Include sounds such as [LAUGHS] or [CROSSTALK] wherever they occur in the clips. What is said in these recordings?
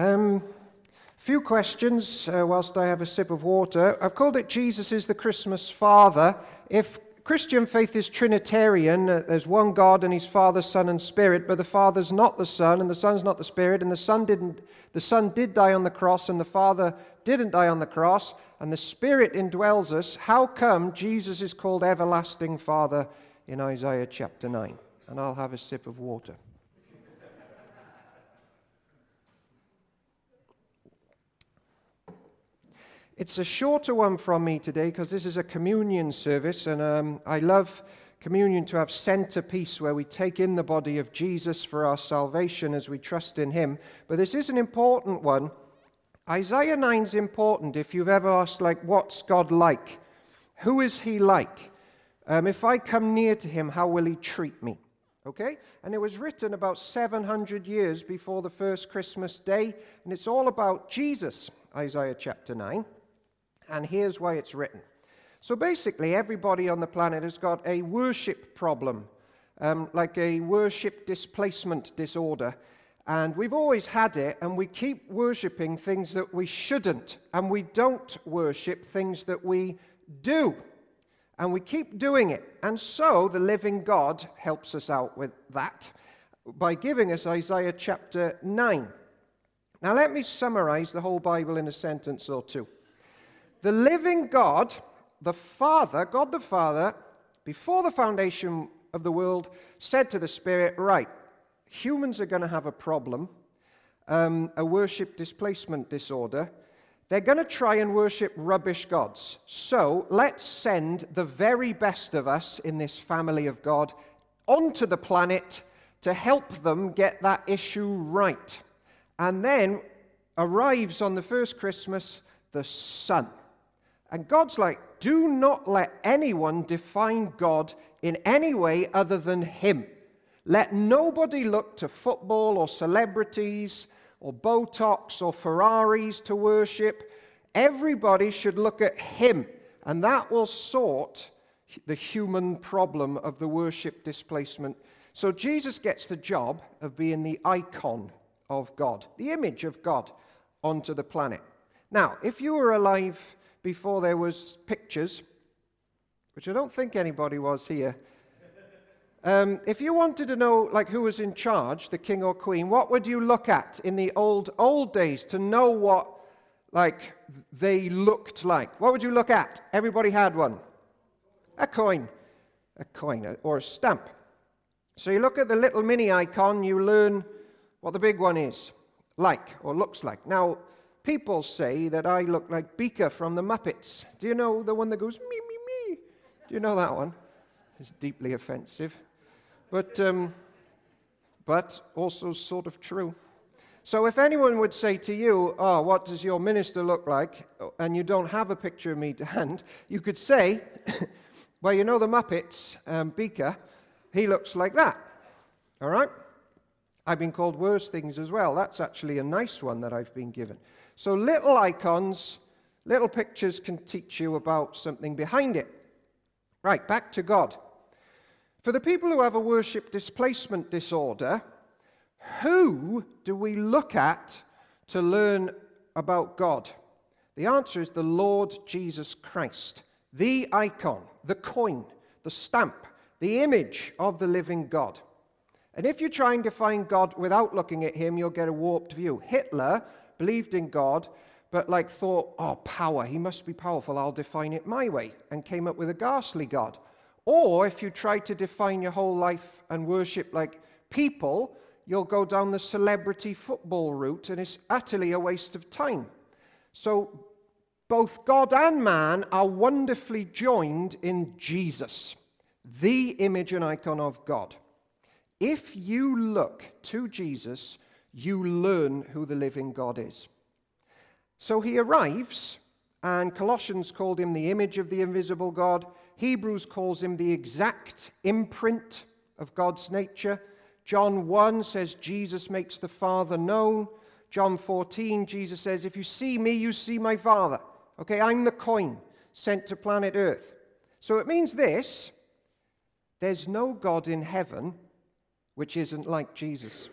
Um, few questions uh, whilst I have a sip of water. I've called it Jesus is the Christmas Father. If Christian faith is Trinitarian, uh, there's one God and His Father, Son, and Spirit, but the Father's not the Son, and the Son's not the Spirit, and the Son didn't. The Son did die on the cross, and the Father didn't die on the cross, and the Spirit indwells us. How come Jesus is called everlasting Father in Isaiah chapter 9? And I'll have a sip of water. It's a shorter one from me today because this is a communion service, and um, I love communion to have centerpiece where we take in the body of Jesus for our salvation as we trust in Him. But this is an important one. Isaiah 9 is important if you've ever asked, like, what's God like? Who is He like? Um, if I come near to Him, how will He treat me? Okay? And it was written about 700 years before the first Christmas day, and it's all about Jesus, Isaiah chapter 9 and here's why it's written. So basically, everybody on the planet has got a worship problem, um, like a worship displacement disorder. And we've always had it, and we keep worshipping things that we shouldn't, and we don't worship things that we do. And we keep doing it. And so the living God helps us out with that by giving us Isaiah chapter 9. Now, let me summarize the whole Bible in a sentence or two. The living God, the Father, God the Father, before the foundation of the world, said to the Spirit, Right, humans are going to have a problem, um, a worship displacement disorder. They're going to try and worship rubbish gods. So let's send the very best of us in this family of God onto the planet to help them get that issue right. And then arrives on the first Christmas the Son. And God's like, do not let anyone define God in any way other than Him. Let nobody look to football or celebrities or Botox or Ferraris to worship. Everybody should look at Him, and that will sort the human problem of the worship displacement. So Jesus gets the job of being the icon of God, the image of God onto the planet. Now, if you were alive before there was pictures, which I don't think anybody was here. Um, if you wanted to know like who was in charge, the king or queen, what would you look at in the old old days to know what like they looked like? What would you look at? Everybody had one. A coin, a coin, or a stamp. So you look at the little mini icon, you learn what the big one is like or looks like. Now, People say that I look like Beaker from the Muppets. Do you know the one that goes me, me, me? Do you know that one? It's deeply offensive. But, um, but also sort of true. So if anyone would say to you, Oh, what does your minister look like? and you don't have a picture of me to hand, you could say, [COUGHS] Well, you know the Muppets, um, Beaker, he looks like that. All right? I've been called worse things as well. That's actually a nice one that I've been given. So little icons, little pictures can teach you about something behind it. Right, back to God. For the people who have a worship displacement disorder, who do we look at to learn about God? The answer is the Lord Jesus Christ, the icon, the coin, the stamp, the image of the living God. And if you're trying to find God without looking at him, you'll get a warped view. Hitler believed in God, but like thought, oh, power, he must be powerful, I'll define it my way, and came up with a ghastly God. Or if you try to define your whole life and worship like people, you'll go down the celebrity football route, and it's utterly a waste of time. So both God and man are wonderfully joined in Jesus, the image and icon of God. If you look to Jesus, you learn who the living God is. So he arrives, and Colossians called him the image of the invisible God. Hebrews calls him the exact imprint of God's nature. John 1 says Jesus makes the Father known. John 14, Jesus says, If you see me, you see my Father. Okay, I'm the coin sent to planet Earth. So it means this there's no God in heaven which isn't like Jesus.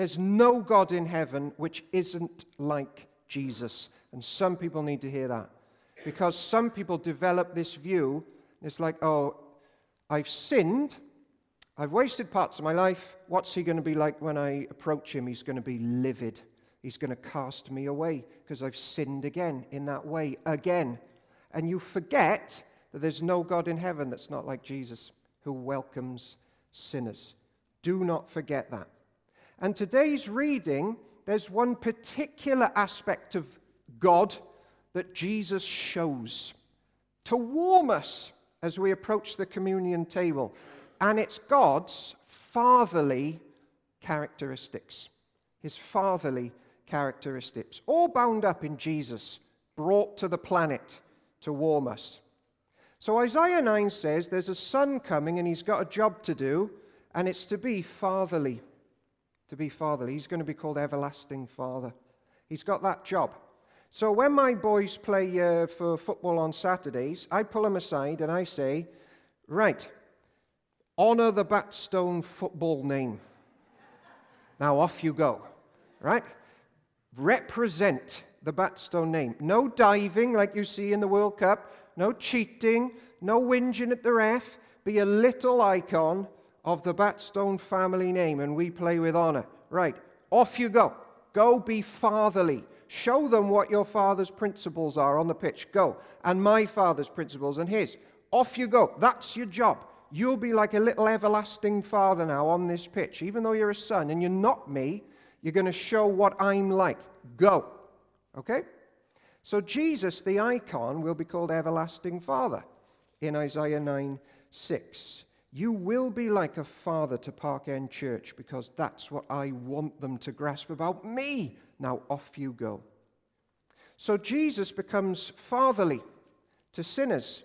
There's no God in heaven which isn't like Jesus. And some people need to hear that. Because some people develop this view. It's like, oh, I've sinned. I've wasted parts of my life. What's he going to be like when I approach him? He's going to be livid. He's going to cast me away because I've sinned again in that way, again. And you forget that there's no God in heaven that's not like Jesus, who welcomes sinners. Do not forget that. And today's reading, there's one particular aspect of God that Jesus shows to warm us as we approach the communion table. And it's God's fatherly characteristics. His fatherly characteristics, all bound up in Jesus, brought to the planet to warm us. So Isaiah 9 says there's a son coming and he's got a job to do, and it's to be fatherly. To be fatherly. He's going to be called Everlasting Father. He's got that job. So when my boys play uh, for football on Saturdays, I pull them aside and I say, Right, honor the Batstone football name. Now off you go. Right? represent the Batstone name. No diving like you see in the World Cup, no cheating, no whinging at the ref. Be a little icon of the Batstone family name, and we play with honor. Right, off you go. Go be fatherly. Show them what your father's principles are on the pitch. Go. And my father's principles and his. Off you go. That's your job. You'll be like a little everlasting father now on this pitch. Even though you're a son and you're not me, you're going to show what I'm like. Go. Okay? So Jesus, the icon, will be called Everlasting Father in Isaiah 9 6. You will be like a father to Park End Church because that's what I want them to grasp about me. Now off you go. So Jesus becomes fatherly to sinners,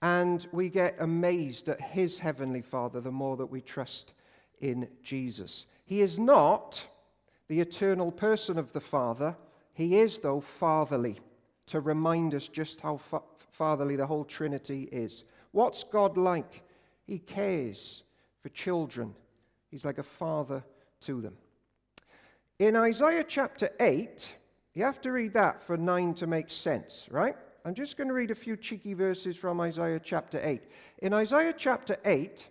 and we get amazed at his heavenly Father the more that we trust in Jesus. He is not the eternal person of the Father. He is, though, fatherly, to remind us just how fa- fatherly the whole Trinity is. What's God like? He cares for children, He's like a father to them. In Isaiah chapter 8, you have to read that for 9 to make sense, right? I'm just going to read a few cheeky verses from Isaiah chapter 8. In Isaiah chapter 8,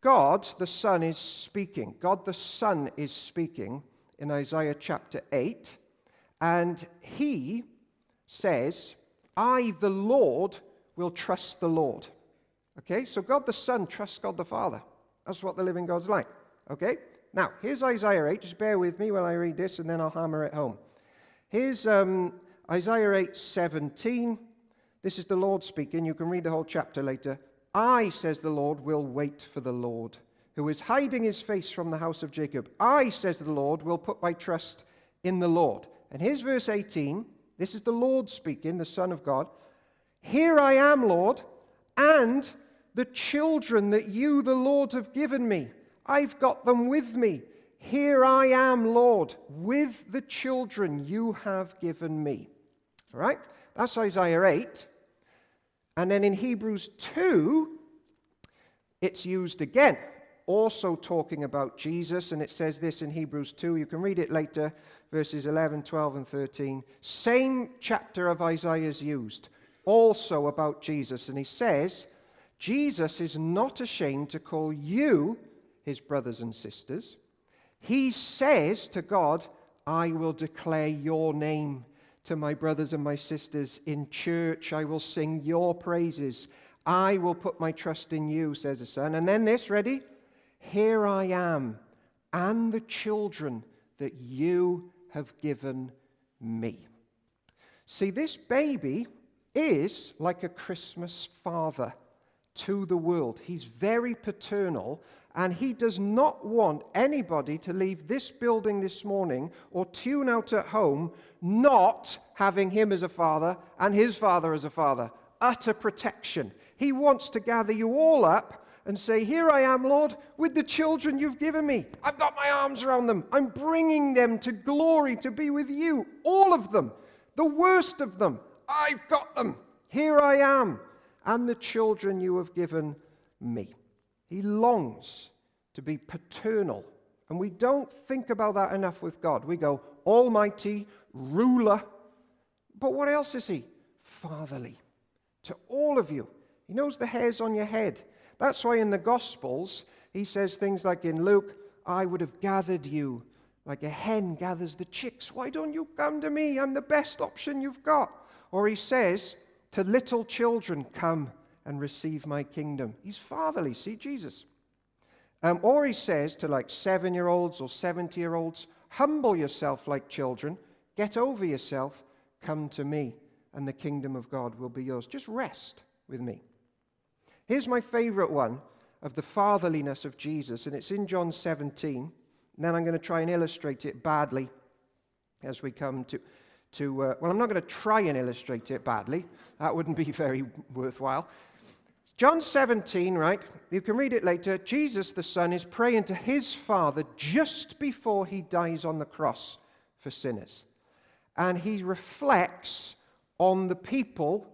God the Son is speaking. God the Son is speaking in Isaiah chapter 8, and he says, I, the Lord, will trust the Lord. Okay, so God the Son trusts God the Father. That's what the living God's like. Okay, now here's Isaiah 8. Just bear with me while I read this and then I'll hammer it home. Here's um, Isaiah 8 17. This is the Lord speaking. You can read the whole chapter later. I, says the Lord, will wait for the Lord who is hiding his face from the house of Jacob. I, says the Lord, will put my trust in the Lord. And here's verse 18. This is the Lord speaking, the Son of God. Here I am, Lord, and the children that you, the Lord, have given me. I've got them with me. Here I am, Lord, with the children you have given me. All right? That's Isaiah 8. And then in Hebrews 2, it's used again also talking about Jesus, and it says this in Hebrews 2. You can read it later, verses 11, 12, and 13. Same chapter of Isaiah is used, also about Jesus. And he says, Jesus is not ashamed to call you his brothers and sisters. He says to God, I will declare your name to my brothers and my sisters in church. I will sing your praises. I will put my trust in you, says the Son. And then this, ready? Here I am, and the children that you have given me. See, this baby is like a Christmas father to the world. He's very paternal, and he does not want anybody to leave this building this morning or tune out at home not having him as a father and his father as a father. Utter protection. He wants to gather you all up and say, Here I am, Lord, with the children you've given me. I've got my arms around them. I'm bringing them to glory to be with you. All of them, the worst of them. I've got them. Here I am, and the children you have given me. He longs to be paternal And we don't think about that enough with God. We go, Almighty, ruler. But what else is He? Fatherly to all of you. He knows the hairs on your head. That's why in the Gospels, He says things like in Luke, I would have gathered you like a hen gathers the chicks. Why don't you come to me? I'm the best option you've got. Or He says, to little children, come and receive my kingdom. He's fatherly. See Jesus. Um, or he says to like seven year olds or 70 year olds, humble yourself like children, get over yourself, come to me, and the kingdom of God will be yours. Just rest with me. Here's my favorite one of the fatherliness of Jesus, and it's in John 17. And then I'm going to try and illustrate it badly as we come to. To uh, well, I'm not going to try and illustrate it badly. That wouldn't be [LAUGHS] very worthwhile. John 17, right? You can read it later. Jesus, the Son, is praying to his Father just before he dies on the cross for sinners. And he reflects on the people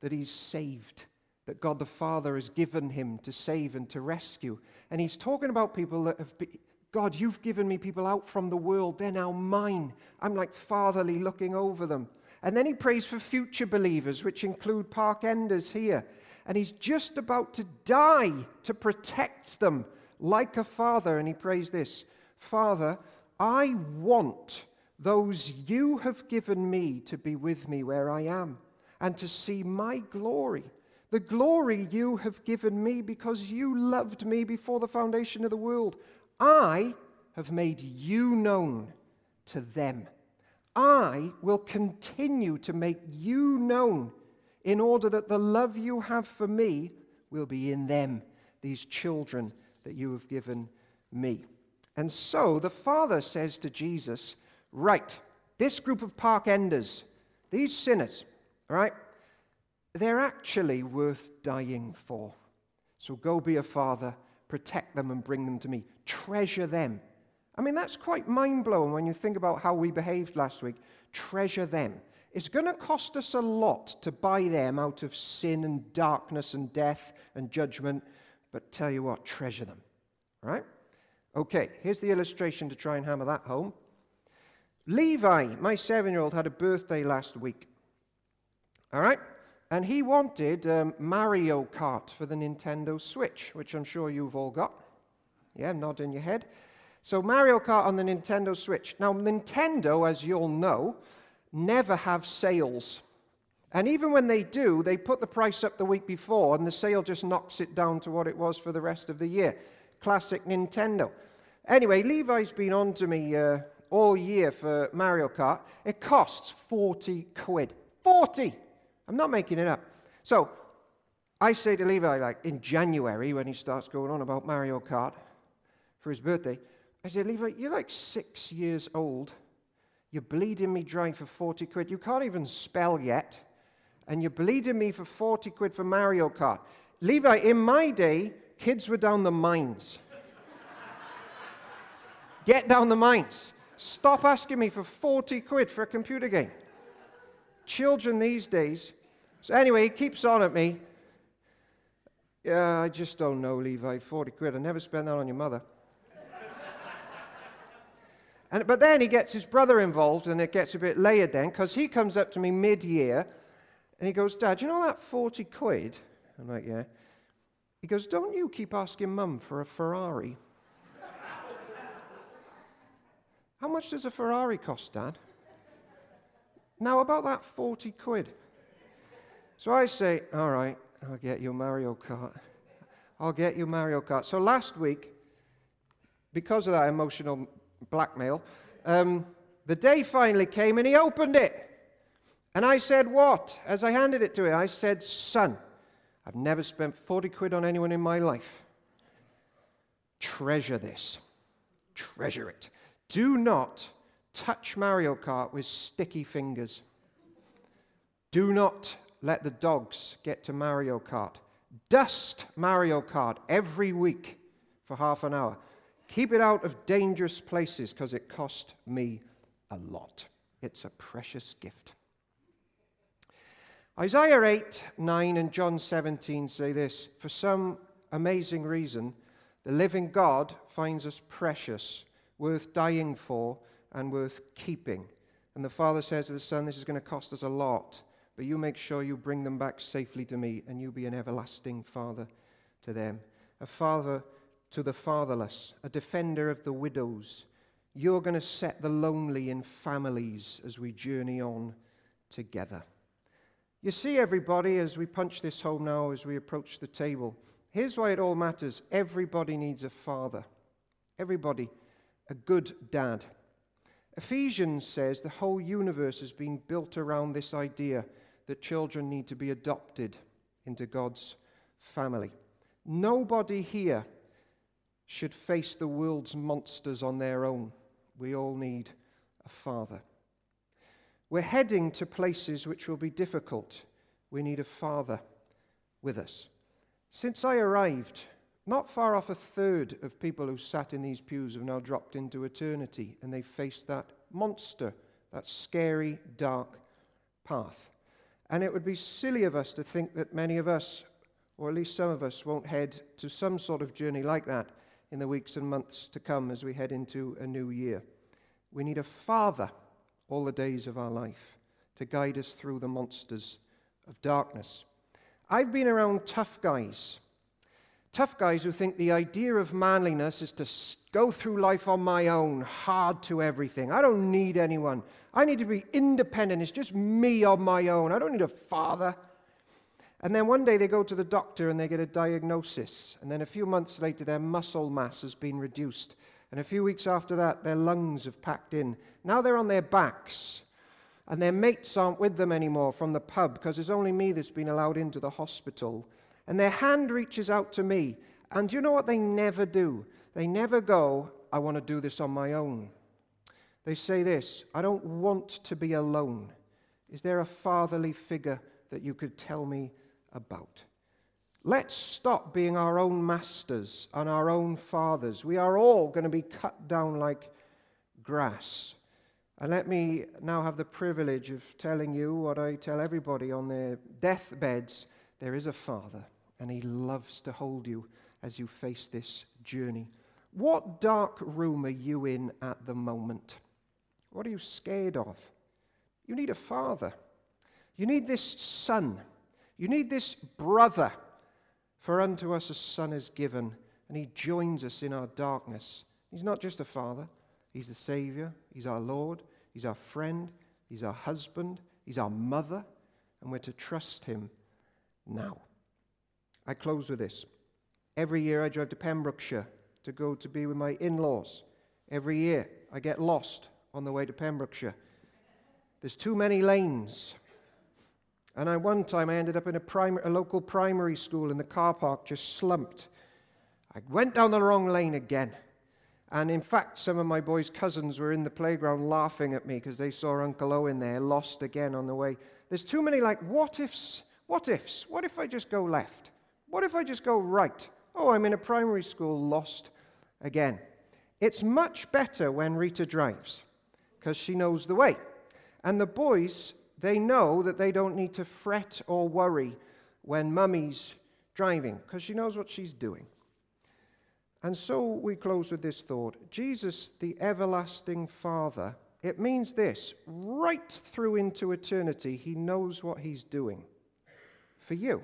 that he's saved, that God the Father has given him to save and to rescue. And he's talking about people that have been, God, you've given me people out from the world. They're now mine. I'm like fatherly looking over them. And then he prays for future believers, which include Park Enders here and he's just about to die to protect them like a father. And he prays this Father, I want those you have given me to be with me where I am and to see my glory. The glory you have given me because you loved me before the foundation of the world. I have made you known to them. I will continue to make you known in order that the love you have for me will be in them, these children that you have given me. And so the Father says to Jesus, Right, this group of park enders, these sinners, right, they're actually worth dying for. So go be a father, protect them, and bring them to me. Treasure them. I mean, that's quite mind blowing when you think about how we behaved last week. Treasure them. It's going to cost us a lot to buy them out of sin and darkness and death and judgment, but tell you what, treasure them. Right? Okay, here's the illustration to try and hammer that home. Levi, my seven year old, had a birthday last week. All right? And he wanted um, Mario Kart for the Nintendo Switch, which I'm sure you've all got. Yeah, nodding your head. So, Mario Kart on the Nintendo Switch. Now, Nintendo, as you'll know, never have sales. And even when they do, they put the price up the week before, and the sale just knocks it down to what it was for the rest of the year. Classic Nintendo. Anyway, Levi's been on to me uh, all year for Mario Kart. It costs 40 quid. 40! I'm not making it up. So I say to Levi, like in January, when he starts going on about Mario Kart for his birthday, I say, Levi, you're like six years old you're bleeding me dry for 40 quid. You can't even spell yet. And you're bleeding me for 40 quid for Mario Kart. Levi, in my day, kids were down the mines. [LAUGHS] Get down the mines. Stop asking me for 40 quid for a computer game. Children these days. So, anyway, he keeps on at me. Yeah, I just don't know, Levi. 40 quid. I never spend that on your mother. [LAUGHS] And, but then he gets his brother involved, and it gets a bit layered then, because he comes up to me mid year and he goes, Dad, you know that 40 quid? I'm like, Yeah. He goes, Don't you keep asking mum for a Ferrari? [LAUGHS] How much does a Ferrari cost, Dad? Now, about that 40 quid. So I say, All right, I'll get you Mario Kart. I'll get you Mario Kart. So last week, because of that emotional blackmail, um, the day finally came and he opened it. And I said, What? As I handed it to him, I said, Son, I've never spent 40 quid on anyone in my life. Treasure this. Treasure it. Do not touch Mario Kart with sticky fingers. Do not let the dogs get to Mario Kart. Dust Mario Kart every week for half an hour. Keep it out of dangerous places because it cost me a lot. It's a precious gift. Isaiah 8, 9, and John 17 say this For some amazing reason, the living God finds us precious worth dying for and worth keeping. And the Father says to the Son, This is going to cost us a lot, but you make sure you bring them back safely to me, and you be an everlasting Father to them. A Father to the fatherless, a defender of the widows. You're going to set the lonely in families as we journey on together. You see, everybody, as we punch this home now, as we approach the table, here's why it all matters. Everybody needs a father. Everybody, a good dad. Ephesians says the whole universe has been built around this idea that children need to be adopted into God's family. Nobody here should face the world's monsters on their own. We all need a father. We're heading to places which will be difficult. We need a father with us. Since I arrived, not far off a third of people who sat in these pews have now dropped into eternity and they face that monster, that scary, dark path. And it would be silly of us to think that many of us, or at least some of us, won't head to some sort of journey like that in the weeks and months to come as we head into a new year. We need a father all the days of our life to guide us through the monsters of darkness. I've been around tough guys Tough guys who think the idea of manliness is to go through life on my own, hard to everything. I don't need anyone. I need to be independent. It's just me on my own. I don't need a father. And then one day they go to the doctor and they get a diagnosis. And then a few months later, their muscle mass has been reduced. And a few weeks after that, their lungs have packed in. Now they're on their backs. And their mates aren't with them anymore from the pub because it's only me that's been allowed into the hospital and their hand reaches out to me. And you know what they never do? They never go, I want to do this on my own. They say this I don't want to be alone. Is there a fatherly figure that you could tell me about? Let's stop being our own masters and our own fathers. We are all going to be cut down like grass. And let me now have the privilege of telling you what I tell everybody on their deathbeds there is a Father and He loves to hold you as you face this journey. What dark room are you in at the moment? What are you scared of? You need a father. You need this son. You need this brother. For unto us a son is given, and he joins us in our darkness. He's not just a father, he's the Savior, he's our Lord, he's our friend, he's our husband, he's our mother, and we're to trust him now. I close with this. Every year I drive to Pembrokeshire to go to be with my in laws. Every year I get lost on the way to Pembrokeshire. There's too many lanes. And I, one time I ended up in a, prim- a local primary school in the car park, just slumped. I went down the wrong lane again. And in fact, some of my boys' cousins were in the playground laughing at me because they saw Uncle Owen there, lost again on the way. There's too many like, what ifs? What ifs? What if I just go left? What if I just go right? Oh, I'm in a primary school, lost again. It's much better when Rita drives because she knows the way. And the boys, they know that they don't need to fret or worry when mummy's driving because she knows what she's doing. And so we close with this thought Jesus, the everlasting Father, it means this right through into eternity, he knows what he's doing for you.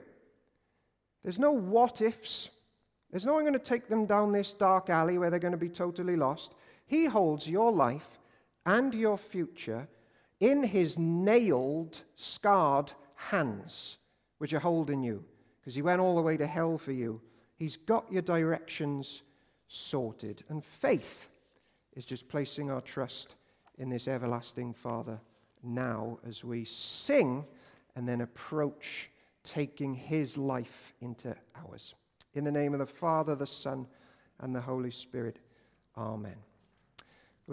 There's no what ifs. There's no one going to take them down this dark alley where they're going to be totally lost. He holds your life and your future in his nailed, scarred hands, which are holding you, because he went all the way to hell for you. He's got your directions sorted. And faith is just placing our trust in this everlasting Father now as we sing and then approach taking his life into ours. In the name of the Father, the Son, and the Holy Spirit. Amen.